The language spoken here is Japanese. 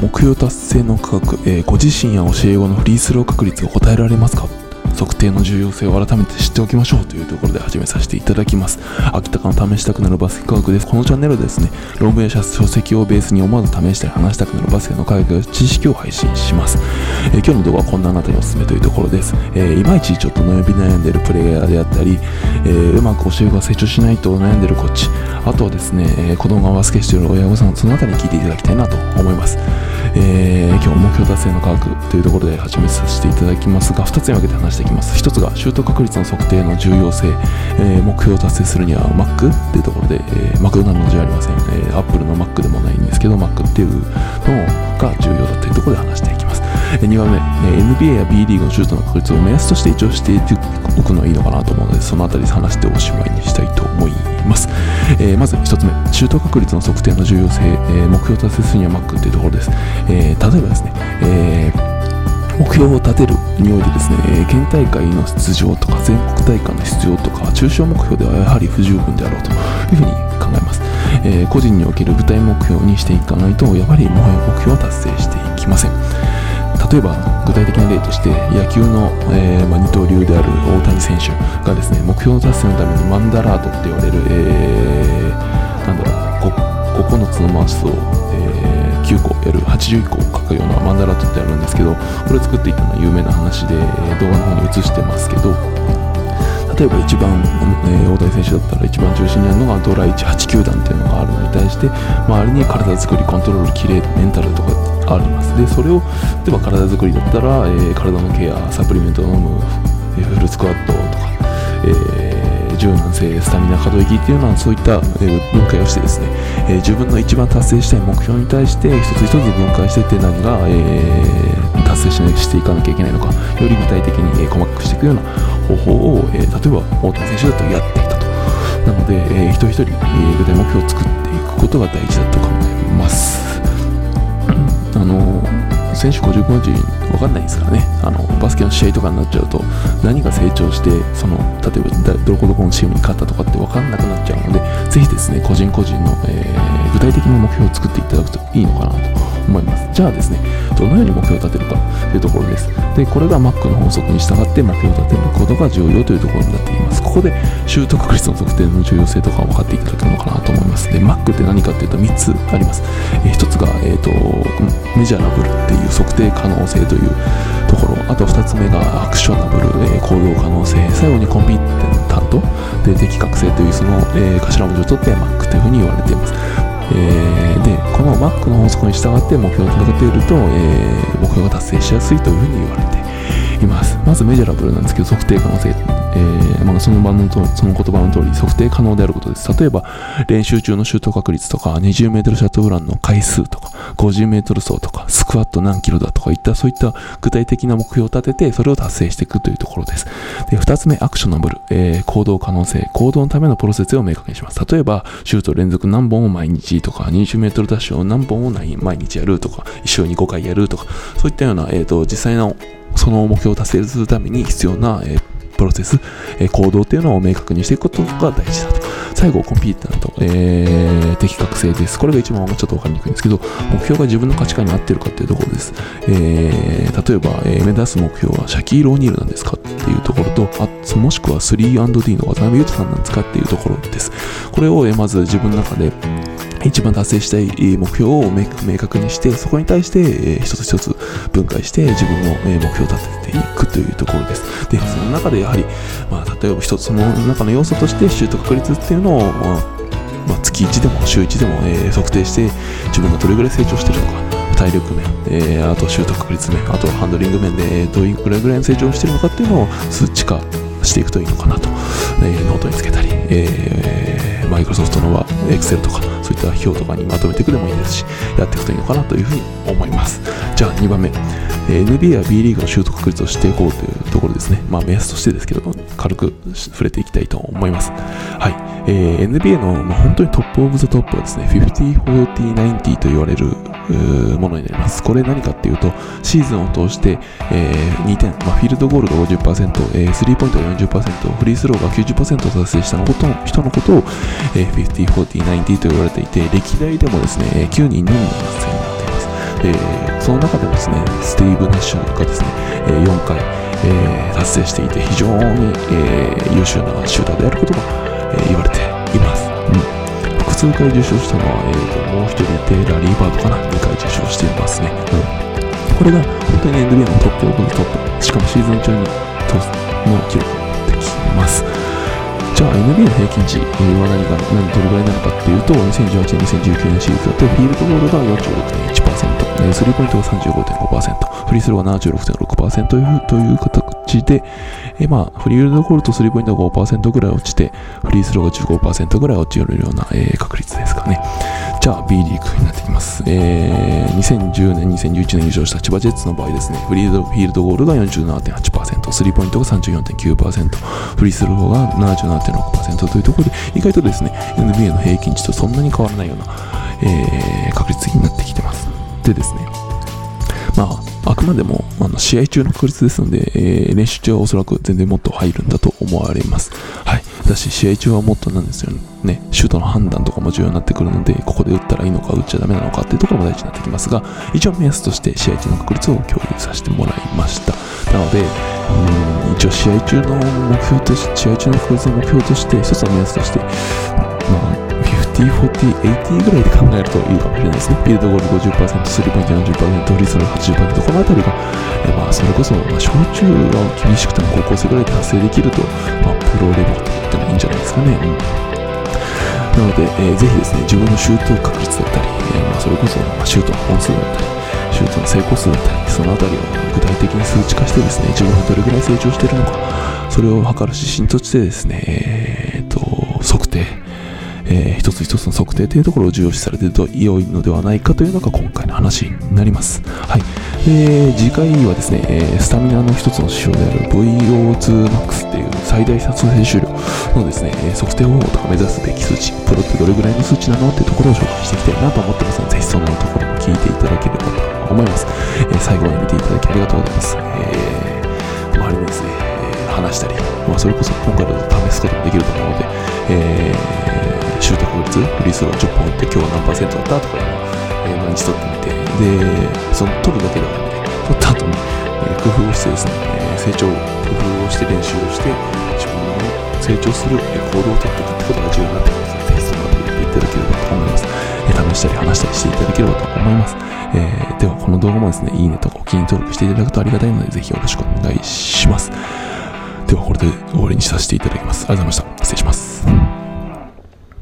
目標達成の価格、えー、ご自身や教え子のフリースロー確率を答えられますか？測定の重要性を改めて知っておきましょうというところで始めさせていただきます。秋田かの試したくなるバスケ科学です。このチャンネルはですね、論文や書籍をベースに思わず試したり話したくなるバスケの科学や知識を配信します。えー、今日の動画はこんなあなたにおすすめというところです。えー、いまいちちょっと悩み悩んでいるプレイヤーであったり、えー、うまく教え子が成長しないと悩んでいるコーチ、あとはですね、え子供がバスケしている親御さん、そのあたりに聞いていただきたいなと思います。えー、今日目標達成の科学というところで始めさせていただきますが2つに分けて話していきます。1つが習得確率の測定の重要性、えー、目標を達成するには Mac っていうところで、えー、マクドナルドじゃありません、えー、Apple の Mac でもないんですけど Mac っていうのが重要だというところで話していきます。2番目、NBA や B リーグのシュートの確率を目安として一応しておくのいいのかなと思うのでそのあたり話しておしまいにしたいと思います、えー、まず1つ目。シュート確率の測定の重要性、えー、目標達成するには Mac というところです、えー、例えばですね、えー目標を立てるにおいてですね、え県大会の出場とか全国大会の出場とか抽象目標ではやはり不十分であろうというふうに考えます、え個人における具体目標にしていかないとやはりもはや目標を達成していきません。例えば具体的な例として野球の、えーまあ、二刀流である大谷選手がですね目標達成のためにマンダラートって言われる、えー、なんだろう9つのマスを、えー、9個やる81個を書くようなマンダラートってあるんですけどこれを作っていたのは有名な話で動画の方に映してますけど例えば一番、えー、大谷選手だったら一番中心にあるのがドラ189球団っていうのがあるのに対して周りに体作りコントロールきれいメンタルとかあります。でそれを例えば体作りだったら、えー、体のケアサプリメントを飲む、えー、フルスクワットとか、えー、柔軟性スタミナ可動域っていうのはそういった、えー、分解をしてですね、え、自分の一番達成したい目標に対して一つ一つ分解していって何が、え、達成していかなきゃいけないのかより具体的に、え、細かくしていくような方法を、え、例えば大谷選手だとやっていたと。なので、えー、一人一人、え、具体目標を作っていくことが大事だと考えます。あの選手55人分かんないですからね。あのバスケの試合とかになっちゃうと何が成長してその例えばどこどこのチームに勝ったとかって分かんなくなっちゃうのでぜひですね個人個人の、えー、具体的な目標を作っていただくといいのかなと。思います。じゃあですねどのように目標を立てるかというところです。でこれが Mac の法則に従って目標を立てることが重要というところになっています。ここで習得率の測定の重要性とか分かっていただけるのかなと思います。で Mac って何かっていうと3つあります、え、1つが、えーと、メジャーラブルっていう測定可能性というところ。あと2つ目がアクショナブル、えー、行動可能性。最後にコンピテンタント。で的確性というその、えー、頭文字を取って Mac というふうに言われています。えー、Mac の法則に従って目標を届けていると、えー、目標が達成しやすいというふうに言われています。まずメジャラブルなんですけど測定可能性、えーまあ、その場のとその言葉の通り測定可能であることです。例えば練習中のシュート確率とか 20m シャトルランの回数とか 50m 走とかスクワット何キロだとかいったそういった具体的な目標を立ててそれを達成していくというところです。で2つ目アクショナブル、えー、行動可能性。行動のためのプロセスを明確にします。例えばシュート連続何本を毎日とか 20m ダッシュを何本を毎日やるとか週に5回やるとかそういったような、えーと、実際のその目標を達成するために必要な、えー、プロセス、えー、行動っていうのを明確にしていくことが大事だと。最後、コンピューターと、えー、的確性です。これが一番ちょっとわかりにくいんですけど、目標が自分の価値観に合ってるかっていうところです。えー、例えば、えー、目指す目標はシャキーロ・オニールなんですかっていうところと、あもしくは 3&D の渡辺裕太さんなんですかっていうところです。これを、えー、まず自分の中で、一番達成したい目標を明確にして、そこに対して、一つ一つ分解して自分の、目標を立てていくというところです。で、その中でやはり、まあ、例えば一つの中の要素としてシュート確率っていうのを、まあ、月1でも週1でも、え測定して自分がどれぐらい成長してるのか、体力面、えー、あとシュート確率面、あとハンドリング面でどういうぐらいの成長してるのかっていうのを数値化していくといいのかなと、えー、ノートにつけたり、えー、マイクロソフトのは Excel とかそういった表とかにまとめていくでもいいですしやっていくといいのかなというふうに思いますじゃあ2番目、NBA や B リーグのシュート確率を知っていこうというところですねまあ目安としてですけど軽く触れていきたいと思いますはい、えー、NBA の、まあ、本当に top of the top はですね50、40、90と言われるものになります。これ何かっていうと、シーズンを通して、えー、2点、まあ、フィールドゴールが50%、えー、スリーポイントが40%、フリースローが90%を達成したのこと人のことを、えー、50、40、90と言われていて、歴代でもですね、9人のみの達成になっています。えー、その中でもですね、スティーブ・ナッシュがですね、え、4回、え、達成していて、非常に、え、優秀なシューターであることが、え、言われています。うん複数回受賞したのは、えーと、もう一人いて、ラリー・バードかな、2回受賞していますね。うん、これが本当に NBA の top of の top、しかもシーズン中にの記録ができます。じゃあ NBA の平均値は何か、何、どれぐらいなのかっていうと、2018年、2019年シーズンだと、フィールドゴールが46.1、スリーポイントが35.5%、フリースローが76.6%というという形で、えまあ、フリールドゴールとスリーポイントが5%ぐらい落ちて、フリースローが15%ぐらい落ちるような、えー、確率ですかね。じゃあ B リーグになってきます。えー、2010年、2011年優勝した千葉ジェッツの場合ですね、フリードフィールドゴールが47.8%、スリーポイントが34.9%、フリースローが77.6%というところで、意外とですね、NBA の平均値とそんなに変わらないような、えー、確率になってきてます。でですね、まあ、あくまでもあの試合中の確率ですので、えー、練習中はおそらく全然もっと入るんだと思われます。はい。だし、試合中はもっとなんですよね、シュートの判断とかも重要になってくるので、ここで打ったらいいのか、打っちゃダメなのかっていうところも大事になってきますが、一応目安として試合中の確率を共有させてもらいました。なので、うん一応試合中の目標として、試合中の確率の目標として、一つの目安として、まあ、50、40、80ぐらいで考えるといいかもしれないですね。フィールドゴール50%、スリーポイント40%、フリースロー80%、このあたりが、えまあ、それこそ、まあ、小中が厳しくても高校生ぐらいで達成できると、まあ、プロレベルと言ってもいいんじゃないですかね。うんなので、えー、ぜひですね、自分のシュート確率だったり、え、まあ、それこそ、まあ、シュートの本数だったり、シュートの成功数だったり、そのあたりを具体的に数値化してですね、自分がどれぐらい成長しているのか、それを測る指針としてですね、えー、えー、一つ一つの測定というところを重要視されていると良いのではないかというのが今回の話になります。はい。で、次回はですね、え、スタミナの一つの指標である VO2max っていう最大殺生収量のですね、測定方法とか目指すべき数値、プロってどれぐらいの数値なのっていうところを紹介していきたいなと思ってますので、ぜひそんなところも聞いていただければと思います。え、最後まで見ていただきありがとうございます。えー、周りにですね、話したり、まあ、それこそ今回だと試すこともできると思うので、えーシュート確率、フリースロー10本打って今日は何パーセントだったとかいうのを、えー、毎日取ってみて、で、その取るだけではなくて、取った後に、えー、工夫をしてですね、え、成長、工夫をして練習をして、自分の成長する、えー、行動を取っていくってことが重要になってきますので、ぜひそのあたりやっていただければと思います。えー、試したり話したりしていただければと思います。えー、では、この動画もですね、いいねとかお気に登録していただくとありがたいので、ぜひよろしくお願いします。では、これで終わりにさせていただきます。ありがとうございました。失礼します。